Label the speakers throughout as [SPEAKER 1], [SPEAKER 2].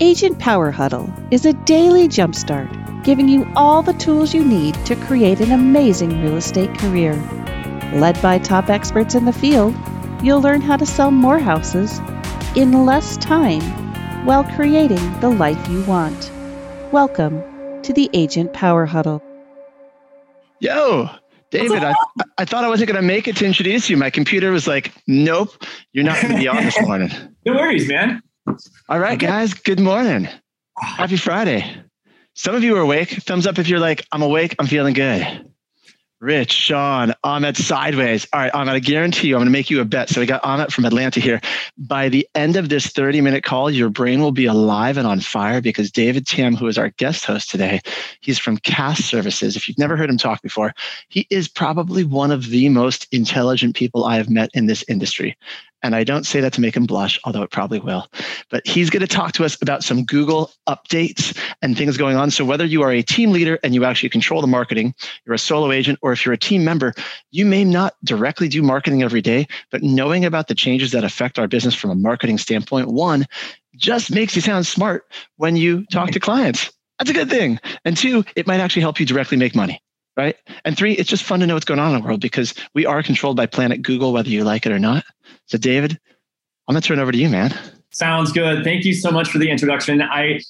[SPEAKER 1] Agent Power Huddle is a daily jumpstart, giving you all the tools you need to create an amazing real estate career. Led by top experts in the field, you'll learn how to sell more houses in less time while creating the life you want. Welcome to the Agent Power Huddle.
[SPEAKER 2] Yo, David, I, I thought I wasn't going to make it to introduce you. My computer was like, nope, you're not going to be on this morning.
[SPEAKER 3] no worries, man.
[SPEAKER 2] All right, guys. Good morning. Happy Friday. Some of you are awake. Thumbs up if you're like, I'm awake. I'm feeling good. Rich, Sean, Ahmed sideways. All right, Ahmed, I guarantee you, I'm going to make you a bet. So we got Ahmed from Atlanta here. By the end of this 30 minute call, your brain will be alive and on fire because David Tam, who is our guest host today, he's from Cast Services. If you've never heard him talk before, he is probably one of the most intelligent people I have met in this industry. And I don't say that to make him blush, although it probably will. But he's going to talk to us about some Google updates and things going on. So, whether you are a team leader and you actually control the marketing, you're a solo agent, or if you're a team member, you may not directly do marketing every day, but knowing about the changes that affect our business from a marketing standpoint, one, just makes you sound smart when you talk to clients. That's a good thing. And two, it might actually help you directly make money right? And three, it's just fun to know what's going on in the world because we are controlled by Planet Google, whether you like it or not. So, David, I'm going to turn it over to you, man.
[SPEAKER 3] Sounds good. Thank you so much for the introduction. I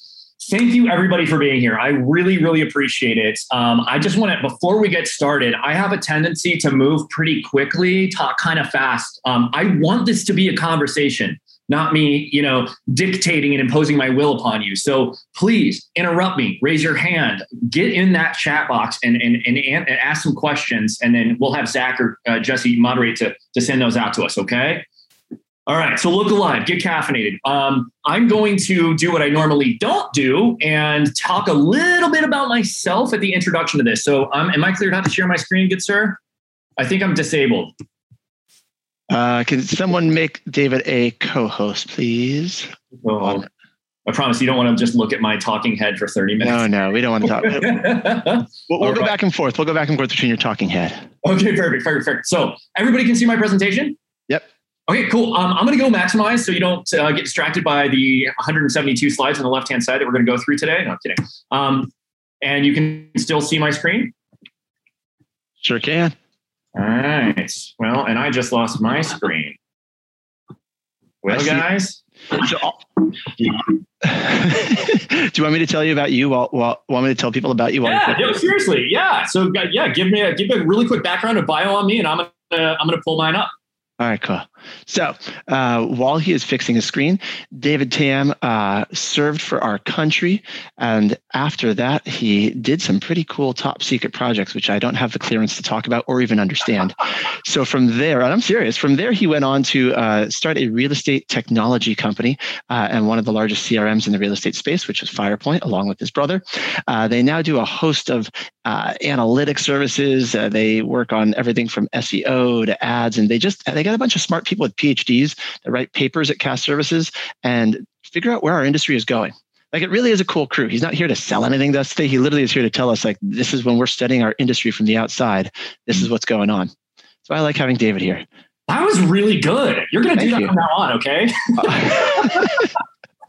[SPEAKER 3] thank you everybody for being here. I really, really appreciate it. Um, I just want to, before we get started, I have a tendency to move pretty quickly, talk kind of fast. Um, I want this to be a conversation not me, you know, dictating and imposing my will upon you. So please interrupt me, raise your hand, get in that chat box and and and, and ask some questions, and then we'll have Zach or uh, Jesse moderate to to send those out to us. Okay. All right, so look alive, get caffeinated. Um, I'm going to do what I normally don't do and talk a little bit about myself at the introduction to this. So, um, am I cleared how to share my screen, good sir? I think I'm disabled.
[SPEAKER 2] Uh, can someone make David a co-host, please?
[SPEAKER 3] Oh, I promise you don't want to just look at my talking head for 30 minutes.
[SPEAKER 2] No, no, we don't want to talk. we'll, we'll go right. back and forth. We'll go back and forth between your talking head.
[SPEAKER 3] Okay, perfect, perfect, perfect. So everybody can see my presentation?
[SPEAKER 2] Yep.
[SPEAKER 3] Okay, cool. Um, I'm going to go maximize so you don't uh, get distracted by the 172 slides on the left-hand side that we're going to go through today. No, I'm kidding. Um, and you can still see my screen?
[SPEAKER 2] Sure can.
[SPEAKER 3] All right. Well, and I just lost my screen. Well, guys. So, uh,
[SPEAKER 2] do you want me to tell you about you? While, while want me to tell people about you?
[SPEAKER 3] yeah, no, seriously. Yeah. So, yeah, give me a give me a really quick background, a bio on me, and I'm gonna I'm gonna pull mine up.
[SPEAKER 2] All right, cool. So uh, while he is fixing his screen, David Tam uh, served for our country. And after that, he did some pretty cool top secret projects, which I don't have the clearance to talk about or even understand. So from there, and I'm serious, from there, he went on to uh, start a real estate technology company uh, and one of the largest CRMs in the real estate space, which was Firepoint, along with his brother. Uh, they now do a host of uh, analytic services. they work on everything from SEO to ads, and they just, they got a bunch of smart people with PhDs that write papers at Cast Services and figure out where our industry is going. Like it really is a cool crew. He's not here to sell anything to us today. He literally is here to tell us, like, this is when we're studying our industry from the outside. This is what's going on. So I like having David here.
[SPEAKER 3] That was really good. You're going to do that you. from now on, okay?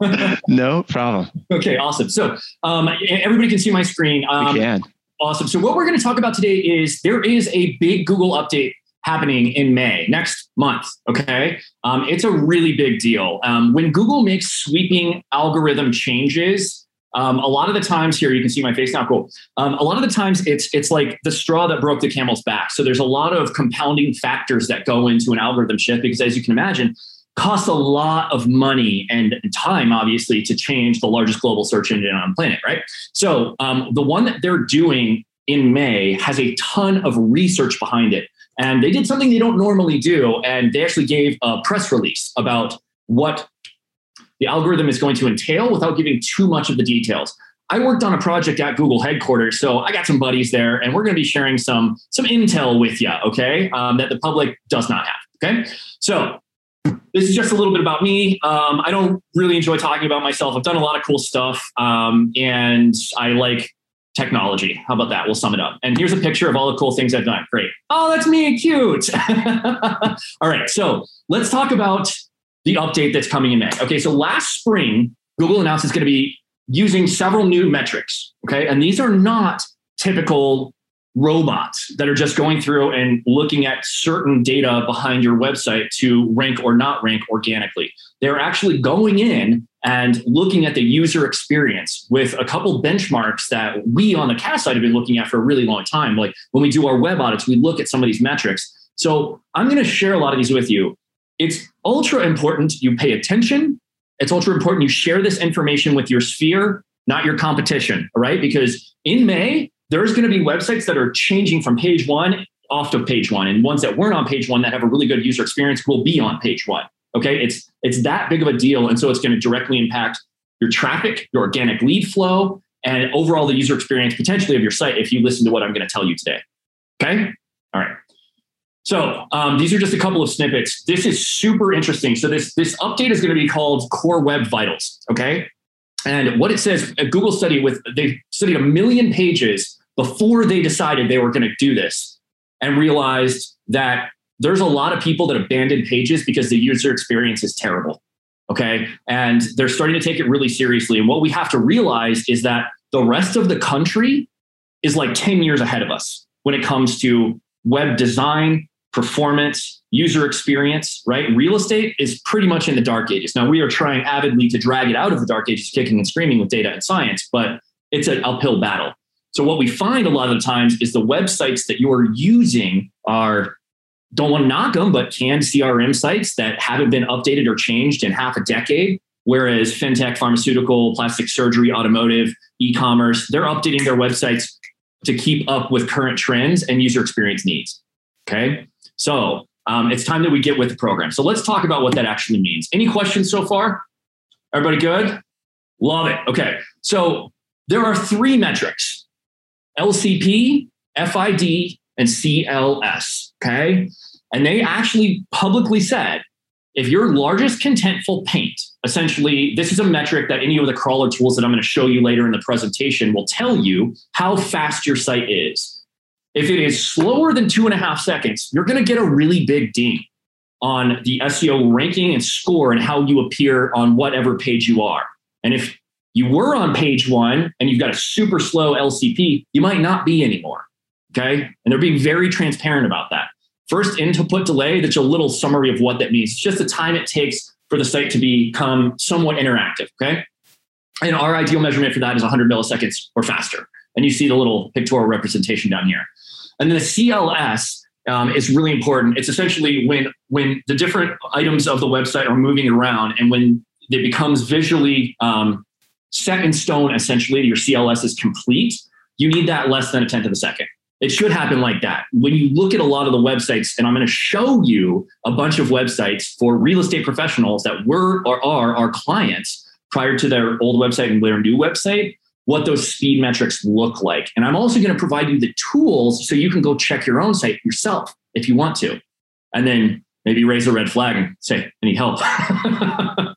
[SPEAKER 2] no problem.
[SPEAKER 3] Okay, awesome. So um, everybody can see my screen.
[SPEAKER 2] Um, we can.
[SPEAKER 3] Awesome. So what we're going to talk about today is there is a big Google update happening in May next month. Okay, um, it's a really big deal. Um, when Google makes sweeping algorithm changes, um, a lot of the times here you can see my face now. Cool. Um, a lot of the times it's it's like the straw that broke the camel's back. So there's a lot of compounding factors that go into an algorithm shift because, as you can imagine, costs a lot of money and time, obviously, to change the largest global search engine on the planet, right? So um, the one that they're doing in May has a ton of research behind it. And they did something they don't normally do. And they actually gave a press release about what the algorithm is going to entail without giving too much of the details. I worked on a project at Google headquarters, so I got some buddies there, and we're going to be sharing some some intel with you, okay, um, that the public does not have. Okay, so this is just a little bit about me. Um, I don't really enjoy talking about myself. I've done a lot of cool stuff, um, and I like technology. How about that? We'll sum it up. And here's a picture of all the cool things I've done. Great. Oh, that's me. Cute. all right. So let's talk about the update that's coming in May. Okay. So last spring, Google announced it's going to be using several new metrics. Okay. And these are not typical robots that are just going through and looking at certain data behind your website to rank or not rank organically. They're actually going in and looking at the user experience with a couple benchmarks that we on the cast side have been looking at for a really long time. Like when we do our web audits, we look at some of these metrics. So I'm going to share a lot of these with you. It's ultra important you pay attention. It's ultra important you share this information with your sphere, not your competition, all right? Because in May, there's going to be websites that are changing from page one off of page one and ones that weren't on page one that have a really good user experience will be on page one okay? It's it's that big of a deal and so it's going to directly impact your traffic your organic lead flow and overall the user experience potentially of your site if you listen to what i'm going to tell you today okay? All right. So um, these are just a couple of snippets. This is super interesting. So this this update is going to be called core web vitals okay and what it says, a Google study with they studied a million pages before they decided they were going to do this and realized that there's a lot of people that abandon pages because the user experience is terrible. Okay. And they're starting to take it really seriously. And what we have to realize is that the rest of the country is like 10 years ahead of us when it comes to web design, performance, user experience, right? Real estate is pretty much in the dark ages. Now, we are trying avidly to drag it out of the dark ages, kicking and screaming with data and science, but it's an uphill battle. So, what we find a lot of the times is the websites that you're using are, don't want to knock them, but canned CRM sites that haven't been updated or changed in half a decade. Whereas fintech, pharmaceutical, plastic surgery, automotive, e commerce, they're updating their websites to keep up with current trends and user experience needs. Okay. So um, it's time that we get with the program. So let's talk about what that actually means. Any questions so far? Everybody good? Love it. Okay. So there are three metrics LCP, FID, and CLS. Okay. And they actually publicly said if your largest contentful paint, essentially, this is a metric that any of the crawler tools that I'm going to show you later in the presentation will tell you how fast your site is. If it is slower than two and a half seconds, you're going to get a really big ding on the SEO ranking and score and how you appear on whatever page you are. And if you were on page one and you've got a super slow LCP, you might not be anymore. Okay. And they're being very transparent about that. First input delay, that's a little summary of what that means. It's just the time it takes for the site to become somewhat interactive. Okay. And our ideal measurement for that is 100 milliseconds or faster. And you see the little pictorial representation down here. And then the CLS um, is really important. It's essentially when when the different items of the website are moving around and when it becomes visually um, set in stone, essentially, your CLS is complete, you need that less than a tenth of a second. It should happen like that. When you look at a lot of the websites, and I'm going to show you a bunch of websites for real estate professionals that were or are our clients prior to their old website and their new website, what those speed metrics look like. And I'm also going to provide you the tools so you can go check your own site yourself if you want to. And then maybe raise a red flag and say, I need help,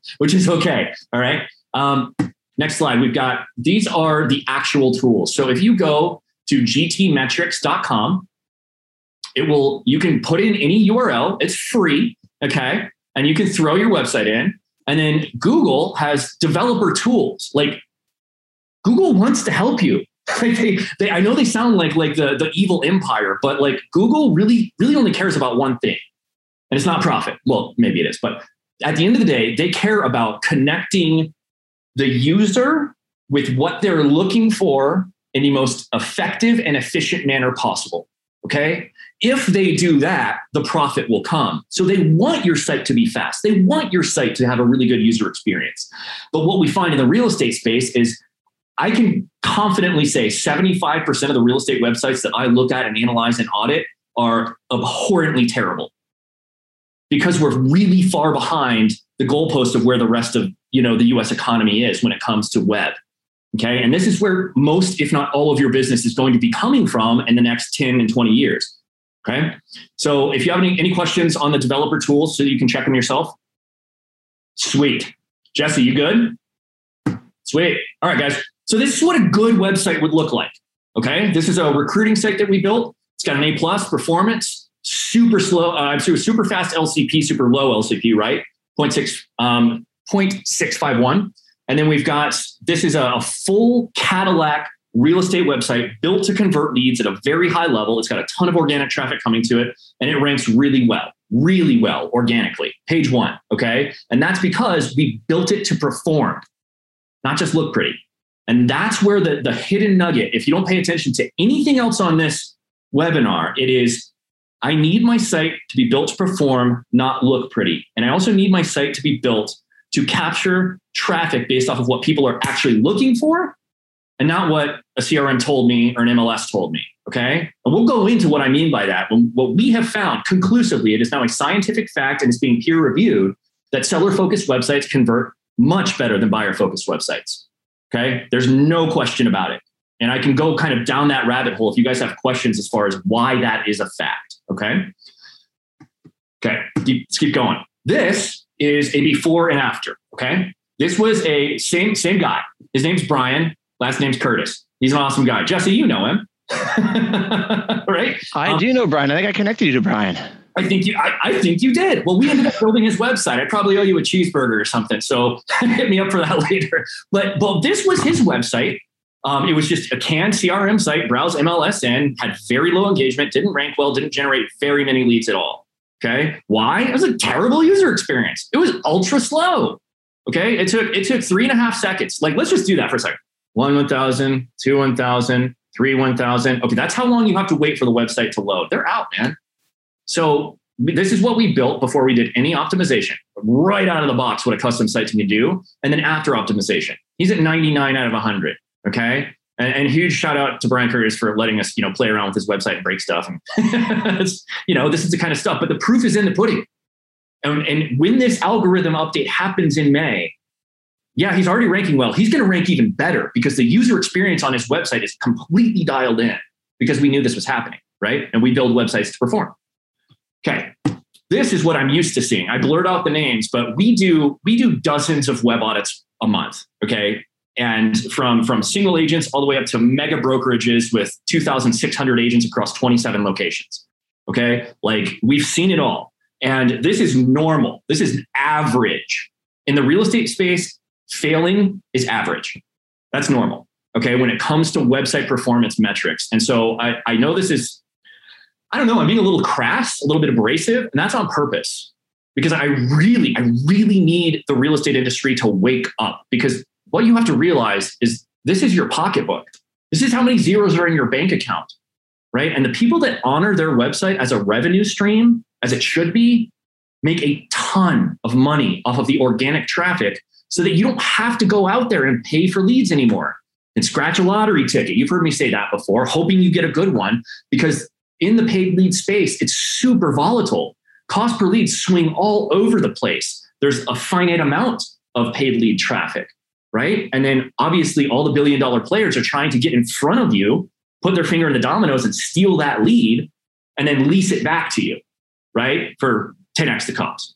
[SPEAKER 3] which is okay. All right. Um, next slide. We've got these are the actual tools. So if you go to gtmetrix.com, it will, you can put in any URL, it's free. Okay. And you can throw your website in. And then Google has developer tools like Google wants to help you. they, they, I know they sound like like the, the evil empire, but like Google really, really only cares about one thing. And it's not profit. Well, maybe it is, but at the end of the day, they care about connecting the user with what they're looking for in the most effective and efficient manner possible. Okay. If they do that, the profit will come. So they want your site to be fast. They want your site to have a really good user experience. But what we find in the real estate space is I can confidently say 75% of the real estate websites that I look at and analyze and audit are abhorrently terrible because we're really far behind the goalpost of where the rest of you know the US economy is when it comes to web. Okay. And this is where most, if not all of your business is going to be coming from in the next 10 and 20 years. Okay. So if you have any, any questions on the developer tools so you can check them yourself, sweet. Jesse, you good? Sweet. All right, guys. So this is what a good website would look like. Okay, this is a recruiting site that we built. It's got an A plus performance, super slow, uh, so super fast LCP, super low LCP, right? 0.6, um, 0.651. And then we've got this is a, a full Cadillac real estate website built to convert leads at a very high level. It's got a ton of organic traffic coming to it, and it ranks really well, really well organically. Page one, okay? And that's because we built it to perform, not just look pretty. And that's where the, the hidden nugget, if you don't pay attention to anything else on this webinar, it is I need my site to be built to perform, not look pretty. And I also need my site to be built to capture traffic based off of what people are actually looking for and not what a CRM told me or an MLS told me. Okay. And we'll go into what I mean by that. What we have found conclusively, it is now a scientific fact and it's being peer reviewed that seller focused websites convert much better than buyer focused websites. Okay. There's no question about it. And I can go kind of down that rabbit hole if you guys have questions as far as why that is a fact. Okay. Okay. Let's keep going. This is a before and after. Okay. This was a same same guy. His name's Brian. Last name's Curtis. He's an awesome guy. Jesse, you know him, right?
[SPEAKER 2] I um, do know Brian. I think I connected you to Brian.
[SPEAKER 3] I think you. I, I, think you did. Well, we ended up building his website. I probably owe you a cheeseburger or something. So hit me up for that later. But but this was his website. Um, it was just a canned CRM site, browse MLSN, had very low engagement, didn't rank well, didn't generate very many leads at all. Okay. Why? It was a terrible user experience. It was ultra slow. Okay. It took it took three and a half seconds. Like, let's just do that for a second. One 1000, two 1000, three 1000. Okay, that's how long you have to wait for the website to load. They're out, man. So this is what we built before we did any optimization, right out of the box, what a custom site can do. And then after optimization, he's at 99 out of 100. Okay. And, and, huge shout out to Brian Curtis for letting us, you know, play around with his website and break stuff. And you know, this is the kind of stuff, but the proof is in the pudding. And, and when this algorithm update happens in May, yeah, he's already ranking well. He's going to rank even better because the user experience on his website is completely dialed in because we knew this was happening, right? And we build websites to perform. Okay. This is what I'm used to seeing. I blurred out the names, but we do we do dozens of web audits a month, okay? and from from single agents all the way up to mega brokerages with 2600 agents across 27 locations okay? Like we've seen it all. And this is normal. This is average. In the real estate space failing is average. That's normal okay? When it comes to website performance metrics. And so i, I know this is i don't know i'm being a little crass a little bit abrasive and that's on purpose because i really i really need the real estate industry to wake up because what you have to realize is this is your pocketbook. This is how many zeros are in your bank account, right? And the people that honor their website as a revenue stream, as it should be, make a ton of money off of the organic traffic so that you don't have to go out there and pay for leads anymore and scratch a lottery ticket. You've heard me say that before, hoping you get a good one because in the paid lead space, it's super volatile. Cost per lead swing all over the place. There's a finite amount of paid lead traffic right? And then obviously all the billion dollar players are trying to get in front of you, put their finger in the dominoes and steal that lead and then lease it back to you, right? For 10x the cost.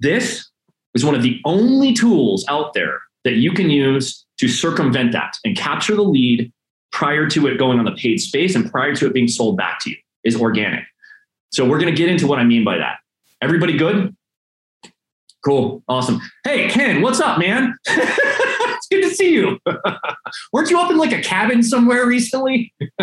[SPEAKER 3] This is one of the only tools out there that you can use to circumvent that and capture the lead prior to it going on the paid space and prior to it being sold back to you is organic. So we're going to get into what I mean by that. Everybody good? Cool. Awesome. Hey, Ken, what's up, man? it's good to see you. Weren't you up in like a cabin somewhere recently?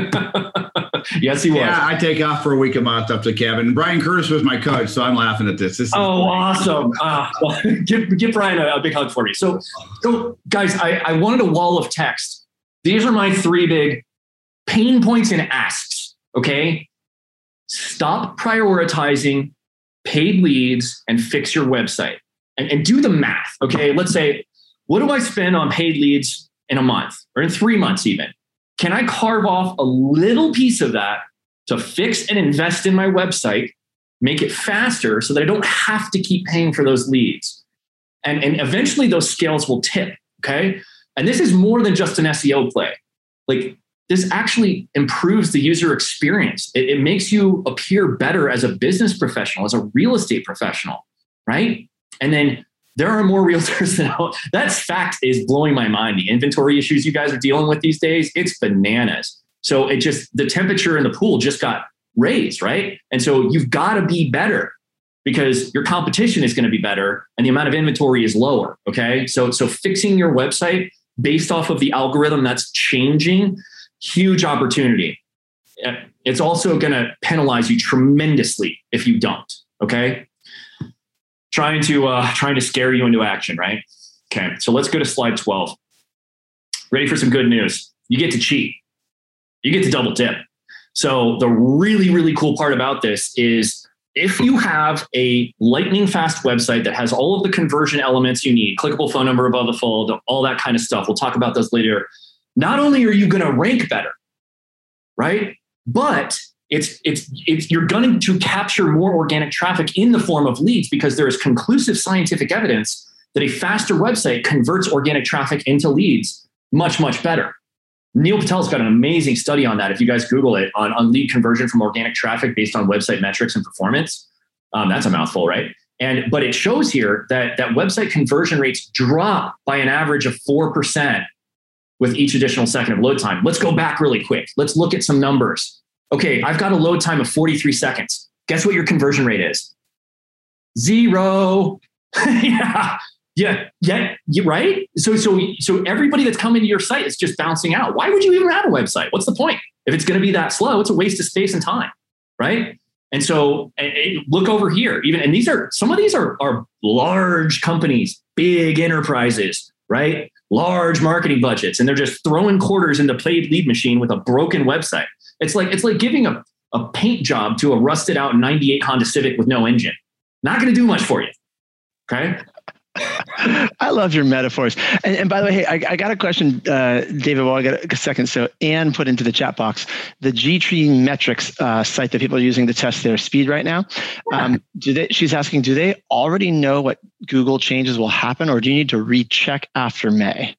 [SPEAKER 3] yes, he was.
[SPEAKER 4] Yeah, I take off for a week a month up to the cabin. Brian Curtis was my coach, so I'm laughing at this. this
[SPEAKER 3] oh, awesome. Uh, well, give, give Brian a, a, big hug for me. So, so guys, I, I wanted a wall of text. These are my three big pain points and asks. Okay. Stop prioritizing paid leads and fix your website and, and do the math. Okay, let's say, what do I spend on paid leads in a month or in three months, even? Can I carve off a little piece of that to fix and invest in my website, make it faster so that I don't have to keep paying for those leads? And, and eventually those scales will tip. Okay. And this is more than just an SEO play. Like this actually improves the user experience. It, it, makes you appear better as a business professional, as a real estate professional, right? And then there are more realtors than that fact is blowing my mind. The inventory issues you guys are dealing with these days, it's bananas. So it just the temperature in the pool just got raised, right? And so you've got to be better. because your competition is going to be better and the amount of inventory is lower. Okay. So, so fixing your website based off of the algorithm that's changing, huge opportunity. It's also going to penalize you tremendously if you don't. Okay. Trying to, uh, trying to scare you into action, right? Okay. So let's go to slide 12. Ready for some good news. You get to cheat. You get to double dip. So the really, really cool part about this is if you have a lightning fast website that has all of the conversion elements you need, clickable phone number above the fold, all that kind of stuff, we'll talk about those later. Not only are you going to rank better, right? But it's it's it's you're going to capture more organic traffic in the form of leads because there is conclusive scientific evidence that a faster website converts organic traffic into leads much much better. Neil Patel's got an amazing study on that. If you guys Google it on, on lead conversion from organic traffic based on website metrics and performance, um, that's a mouthful, right? And but it shows here that that website conversion rates drop by an average of four percent with each additional second of load time. Let's go back really quick. Let's look at some numbers. Okay, I've got a load time of 43 seconds. Guess what your conversion rate is? Zero. yeah. Yeah, yeah, right. So, so, so everybody that's coming to your site is just bouncing out. Why would you even have a website? What's the point? If it's going to be that slow, it's a waste of space and time, right? And so, and, look over here. Even and these are some of these are are large companies, big enterprises, right? Large marketing budgets, and they're just throwing quarters into paid lead machine with a broken website. It's like it's like giving a, a paint job to a rusted out 98 Honda Civic with no engine. Not going to do much for you. Okay.
[SPEAKER 2] I love your metaphors. And, and by the way, hey, I, I got a question, uh, David. Well, I got a second. So Anne put into the chat box the GTmetrix uh, site that people are using to test their speed right now. Um, do they? She's asking, do they already know what Google changes will happen, or do you need to recheck after May?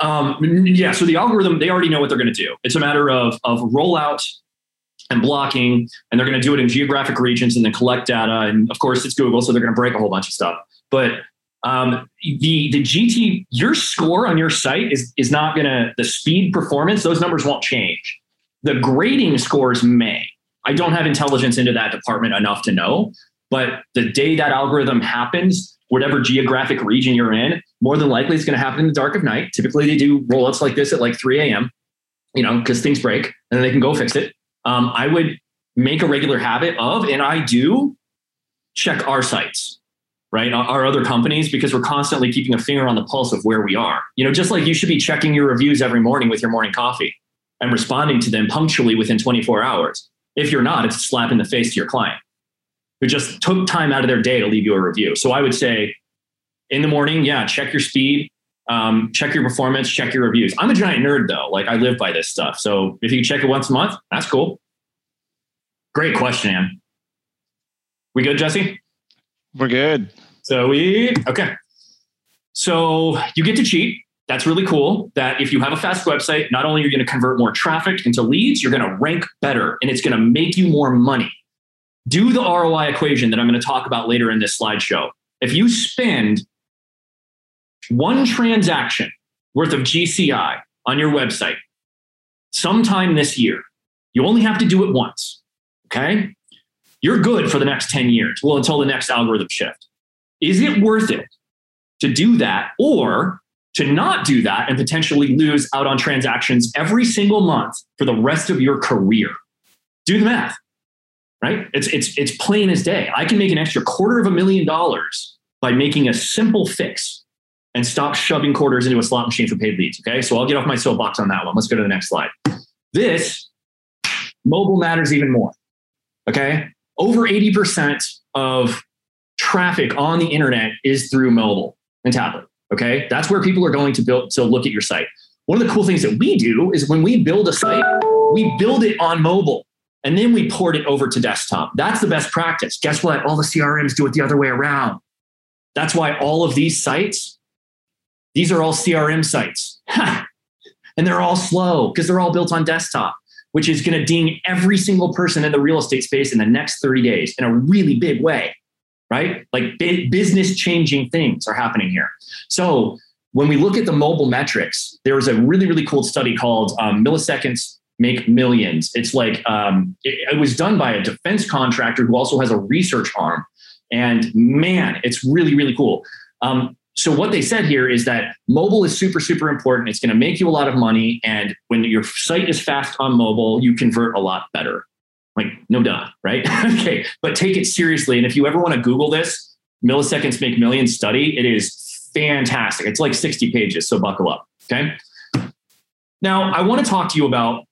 [SPEAKER 3] Um, yeah. So the algorithm, they already know what they're going to do. It's a matter of of rollout and blocking, and they're going to do it in geographic regions and then collect data. And of course, it's Google, so they're going to break a whole bunch of stuff. But um, the the GT your score on your site is is not going to the speed performance; those numbers won't change. The grading scores may. I don't have intelligence into that department enough to know, but the day that algorithm happens, whatever geographic region you're in, more than likely it's going to happen in the dark of night. Typically, they do rollouts like this at like 3 a.m. You know, because things break, and then they can go fix it um, I would make a regular habit of, and I do check our sites, right? Our other companies, because we're constantly keeping a finger on the pulse of where we are. You know, just like you should be checking your reviews every morning with your morning coffee and responding to them punctually within 24 hours. If you're not, it's a slap in the face to your client who just took time out of their day to leave you a review. So I would say in the morning, yeah, check your speed, um, check your performance, check your reviews. I'm a giant nerd though. Like I live by this stuff. So if you check it once a month, that's cool. Great question, Ann. We good, Jesse?
[SPEAKER 2] We're good.
[SPEAKER 3] So we okay. So you get to cheat. That's really cool. That if you have a fast website, not only are you going to convert more traffic into leads, you're going to rank better and it's going to make you more money. Do the ROI equation that I'm going to talk about later in this slideshow. If you spend one transaction worth of GCI on your website sometime this year. You only have to do it once. Okay. You're good for the next 10 years. Well, until the next algorithm shift. Is it worth it to do that or to not do that and potentially lose out on transactions every single month for the rest of your career? Do the math, right? It's, it's, it's plain as day. I can make an extra quarter of a million dollars by making a simple fix and stop shoving quarters into a slot machine for paid leads. Okay. So I'll get off my soapbox on that one. Let's go to the next slide. This mobile matters even more. Okay. Over 80% of traffic on the internet is through mobile and tablet. Okay. That's where people are going to build to look at your site. One of the cool things that we do is when we build a site, we build it on mobile and then we port it over to desktop. That's the best practice. Guess what? All the CRMs do it the other way around. That's why all of these sites these are all CRM sites. and they're all slow because they're all built on desktop, which is going to ding every single person in the real estate space in the next 30 days in a really big way, right? Like business changing things are happening here. So when we look at the mobile metrics, there was a really, really cool study called um, Milliseconds make millions. It's like um, it, it was done by a defense contractor who also has a research arm. And man, it's really, really cool. Um, so what they said here is that mobile is super, super important. It's going to make you a lot of money. And when your site is fast on mobile, you convert a lot better. Like, no duh, right? okay. But take it seriously. And if you ever want to Google this, milliseconds make millions study, it is fantastic. It's like 60 pages. So buckle up. Okay. Now, I want to talk to you about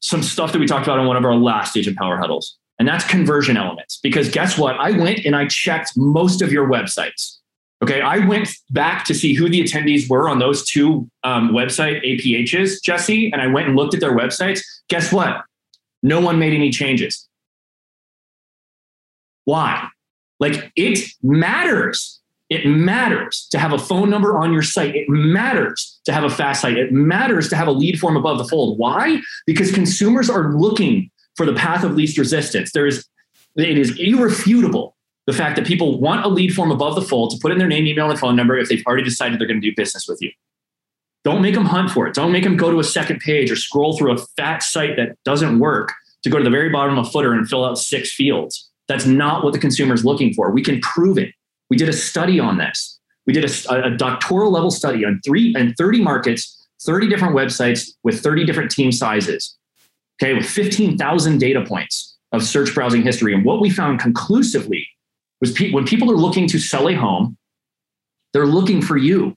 [SPEAKER 3] some stuff that we talked about in one of our last Agent Power Huddles, and that's conversion elements. Because guess what? I went and I checked most of your websites. Okay, I went back to see who the attendees were on those two um, website APHs, Jesse, and I went and looked at their websites. Guess what? No one made any changes. Why? Like it matters. It matters to have a phone number on your site. It matters to have a fast site. It matters to have a lead form above the fold. Why? Because consumers are looking for the path of least resistance. There is, it is irrefutable the fact that people want a lead form above the fold to put in their name, email, and phone number if they've already decided they're going to do business with you. Don't make them hunt for it. Don't make them go to a second page or scroll through a fat site that doesn't work to go to the very bottom of a footer and fill out six fields. That's not what the consumer is looking for. We can prove it. We did a study on this. We did a, a doctoral level study on three and 30 markets, 30 different websites with 30 different team sizes. Okay, with 15,000 data points of search browsing history. And what we found conclusively was pe- when people are looking to sell a home, they're looking for you.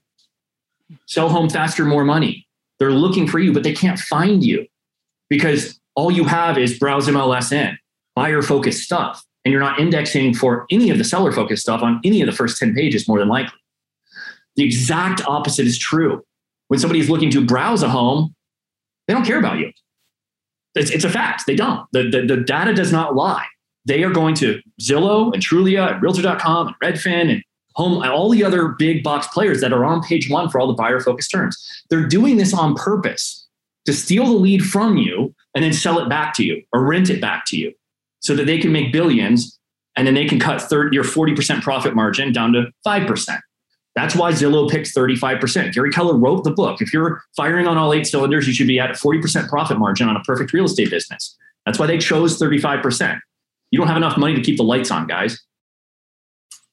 [SPEAKER 3] Sell home faster, more money. They're looking for you, but they can't find you because all you have is browse MLSN, buyer focused stuff, and you're not indexing for any of the seller focused stuff on any of the first 10 pages, more than likely. The exact opposite is true. When somebody's looking to browse a home, they don't care about you. It's, it's a fact. They don't. The, the, the data does not lie they are going to Zillow and Trulia and Realtor.com and Redfin and Home and all the other big box players that are on page one for all the buyer focused terms. They're doing this on purpose to steal the lead from you and then sell it back to you or rent it back to you so that they can make billions and then they can cut 30 or 40% profit margin down to 5%. That's why Zillow picks 35%. Gary Keller wrote the book. If you're firing on all eight cylinders, you should be at a 40% profit margin on a perfect real estate business. That's why they chose 35%. You don't have enough money to keep the lights on, guys.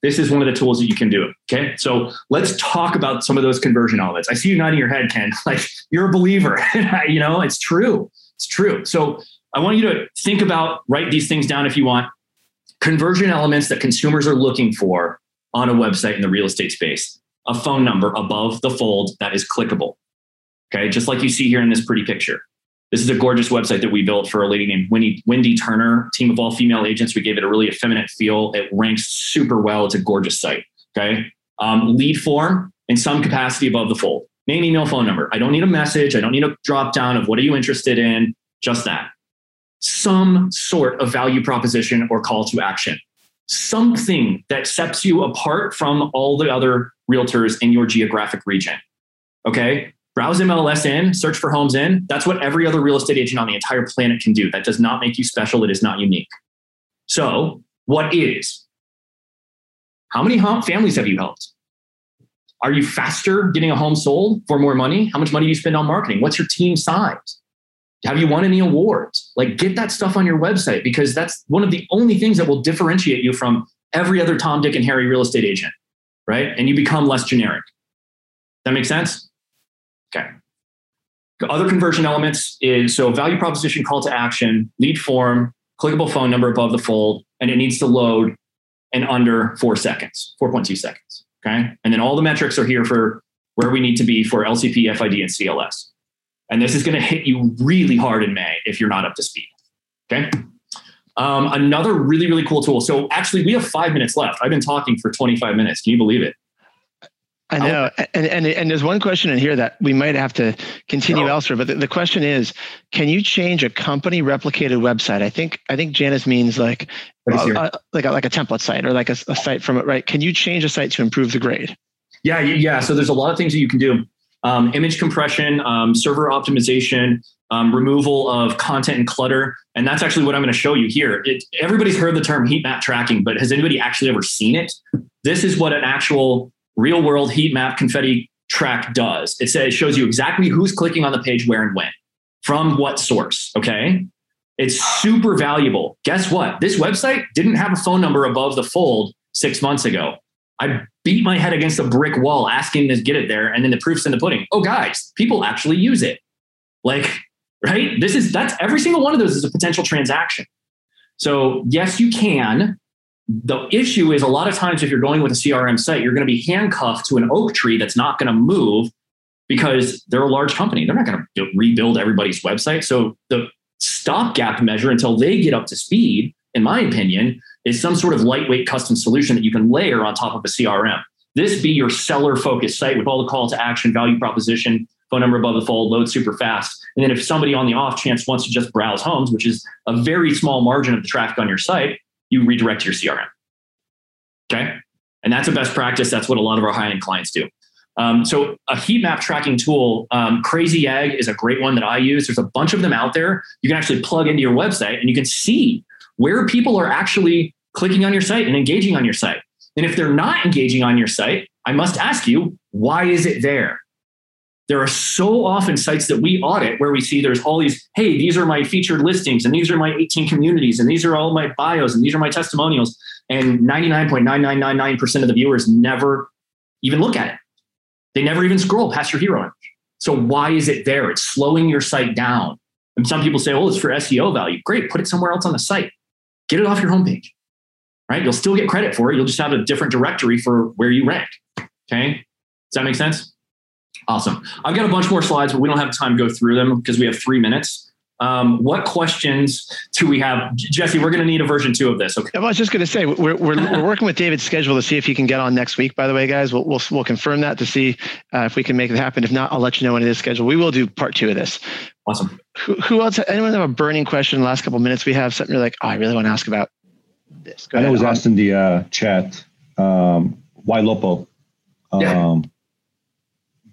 [SPEAKER 3] This is one of the tools that you can do. Okay. So let's talk about some of those conversion elements. I see you nodding your head, Ken. Like you're a believer. you know, it's true. It's true. So I want you to think about, write these things down if you want. Conversion elements that consumers are looking for on a website in the real estate space. A phone number above the fold that is clickable. Okay. Just like you see here in this pretty picture. This is a gorgeous website that we built for a lady named Wendy, Wendy Turner, team of all female agents. We gave it a really effeminate feel. It ranks super well. It's a gorgeous site. Okay. Um, lead form in some capacity above the fold. Name, email, phone number. I don't need a message. I don't need a drop down of what are you interested in? Just that. Some sort of value proposition or call to action. Something that sets you apart from all the other realtors in your geographic region. Okay browse mm-hmm. MLS in, search for homes in. That's what every other real estate agent on the entire planet can do. That does not make you special. It is not unique. So, what is? How many families have you helped? Are you faster getting a home sold for more money? How much money do you spend on marketing? What's your team size? Have you won any awards? Like, get that stuff on your website because that's one of the only things that will differentiate you from every other Tom, Dick, and Harry real estate agent, right? And you become less generic. That makes sense? Okay. Other conversion elements is so value proposition, call to action, lead form, clickable phone number above the fold, and it needs to load in under four seconds, 4.2 seconds. Okay. And then all the metrics are here for where we need to be for LCP, FID, and CLS. And this is going to hit you really hard in May if you're not up to speed. Okay. Um, another really, really cool tool. So actually, we have five minutes left. I've been talking for 25 minutes. Can you believe it?
[SPEAKER 2] I know, and, and and there's one question in here that we might have to continue no. elsewhere. But the, the, question is, can you change a company replicated website? I think I think Janice means like uh, like a, like a template site or like a, a site from it, right? Can you change a site to improve the grade?
[SPEAKER 3] Yeah, yeah. So there's a lot of things that you can do: um, image compression, um, server optimization, um, removal of content and clutter, and that's actually what I'm going to show you here. It, everybody's heard the term heat map tracking, but has anybody actually ever seen it? This is what an actual real world heat map confetti track does. It says shows you exactly who's clicking on the page where and when. from what source? Okay. It's super valuable. Guess what? This website didn't have a phone number above the fold six months ago. I beat my head against a brick wall asking to get it there. And then the proof's in the pudding. Oh, guys, people actually use it. Like, right? This is that's every single one of those is a potential transaction. So, yes, you can. The issue is a lot of times if you're going with a CRM site, you're going to be handcuffed to an oak tree that's not going to move because they're a large company. They're not going to rebuild everybody's website. So, the stopgap measure until they get up to speed, in my opinion, is some sort of lightweight custom solution that you can layer on top of a CRM. This be your seller focused site with all the call to action, value proposition, phone number above the fold, load super fast. And then if somebody on the off chance wants to just browse homes, which is a very small margin of the traffic on your site, you redirect your CRM. Okay. And that's a best practice. That's what a lot of our high end clients do. Um, so a heat map tracking tool, um, Crazy Egg is a great one that I use. There's a bunch of them out there. You can actually plug into your website and you can see where people are actually clicking on your site and engaging on your site. And if they're not engaging on your site, I must ask you, why is it there? There are so often sites that we audit where we see there's all these, hey, these are my featured listings, and these are my 18 communities, and these are all my bios, and these are my testimonials. And 99.9999% of the viewers never even look at it. They never even scroll past your hero image. So why is it there? It's slowing your site down. And some people say, oh, it's for SEO value. Great, put it somewhere else on the site. Get it off your homepage right? You'll still get credit for it. You'll just have a different directory for where you rank. Okay. Does that make sense? Awesome. I've got a bunch more slides, but we don't have time to go through them because we have three minutes. Um, what questions do we have? Jesse, we're going to need a version two of this. Okay.
[SPEAKER 2] I was just going to say we're, we're, we're working with David's schedule to see if he can get on next week. By the way, guys, we'll we'll, we'll confirm that to see uh, if we can make it happen. If not, I'll let you know when it is scheduled. We will do part two of this.
[SPEAKER 3] Awesome.
[SPEAKER 2] Who, who else? Anyone have a burning question? In the last couple minutes, we have something you're like, oh, I really want to ask about
[SPEAKER 5] this. Go I know was asked in the uh, chat. Um, Ylopo? Um, yeah.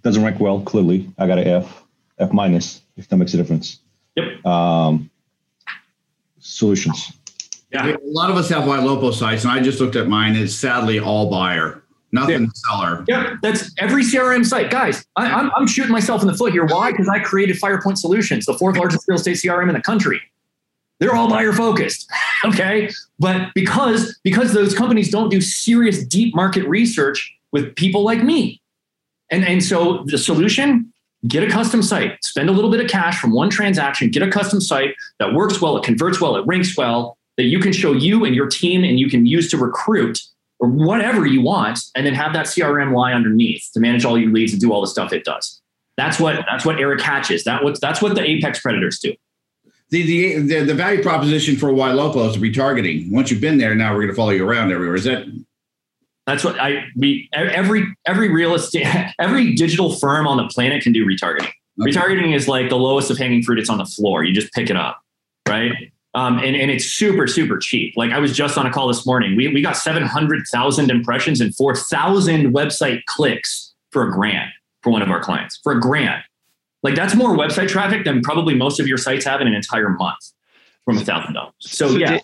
[SPEAKER 5] Doesn't rank well. Clearly, I got an F, F minus. If that makes a difference.
[SPEAKER 3] Yep.
[SPEAKER 5] Um, solutions.
[SPEAKER 4] Yeah. A lot of us have Ylopo sites, and I just looked at mine. It's sadly all buyer, nothing yeah. seller.
[SPEAKER 3] Yeah, that's every CRM site. Guys, I, am I'm, I'm shooting myself in the foot here. Why? Because I created Firepoint Solutions, the fourth largest real estate CRM in the country. They're all buyer focused. okay. But because, because those companies don't do serious deep market research with people like me. And, and so the solution, get a custom site, spend a little bit of cash from one transaction, get a custom site that works well, it converts well, it ranks well, that you can show you and your team and you can use to recruit or whatever you want, and then have that CRM lie underneath to manage all your leads and do all the stuff it does. That's what that's what Eric Hatches. That what that's what the Apex Predators do
[SPEAKER 4] the, the the the value proposition for Ylopo is retargeting. Once you've been there, now we're going to follow you around everywhere. Is that?
[SPEAKER 3] That's what I we every every real estate every digital firm on the planet can do retargeting. Okay. Retargeting is like the lowest of hanging fruit. It's on the floor. You just pick it up, right? Um, and, and it's super, super cheap. Like I was just on a call this morning. We, we got 700,000 impressions and 4,000 website clicks for a grant for one of our clients for a grant. Like that's more website traffic than probably most of your sites have in an entire month from a thousand dollars. So, so yeah.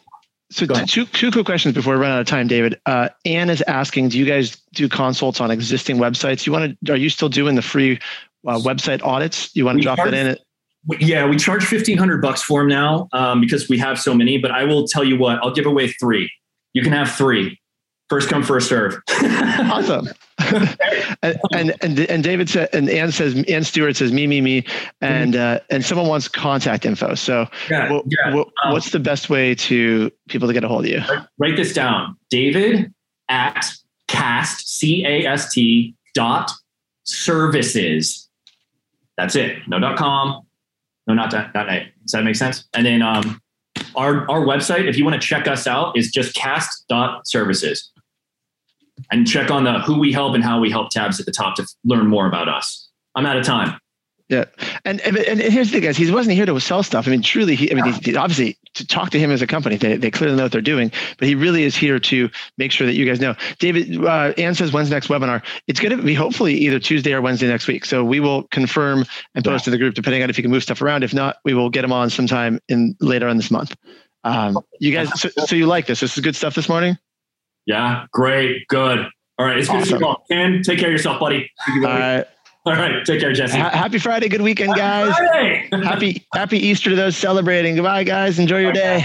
[SPEAKER 2] So two, two quick questions before we run out of time, David. Uh, Anne is asking, do you guys do consults on existing websites? You want to, are you still doing the free uh, website audits? You want to drop charge, that in? it?
[SPEAKER 3] Yeah, we charge 1500 bucks for them now um, because we have so many, but I will tell you what, I'll give away three. You can have three. First come, first serve.
[SPEAKER 2] awesome. And, and, and and David said, and Ann says, Ann Stewart says, me, me, me, and uh, and someone wants contact info. So, yeah, what, yeah. What, um, what's the best way to people to get a hold of you?
[SPEAKER 3] Write this down, David at cast c a s t dot services. That's it. No dot com. No, not dot, dot net. Does that make sense? And then um, our our website, if you want to check us out, is just cast dot services and check on the who we help and how we help tabs at the top to learn more about us. I'm out of time.
[SPEAKER 2] Yeah, and, and and here's the thing, guys. He wasn't here to sell stuff. I mean, truly, he. I mean, he, obviously, to talk to him as a company, they, they clearly know what they're doing. But he really is here to make sure that you guys know. David, uh, Ann says, when's next webinar? It's going to be hopefully either Tuesday or Wednesday next week. So we will confirm and post yeah. in the group, depending on if you can move stuff around. If not, we will get him on sometime in later on this month. Um, you guys, so, so you like this? This is good stuff this morning.
[SPEAKER 3] Yeah, great, good. All right, it's good awesome. to see you all. Ken, take care of yourself, buddy.
[SPEAKER 2] All right.
[SPEAKER 6] All right. Take care, Jesse.
[SPEAKER 3] Ha- happy Friday. Good weekend, guys. happy Happy Easter to those celebrating. Goodbye, guys. Enjoy your day.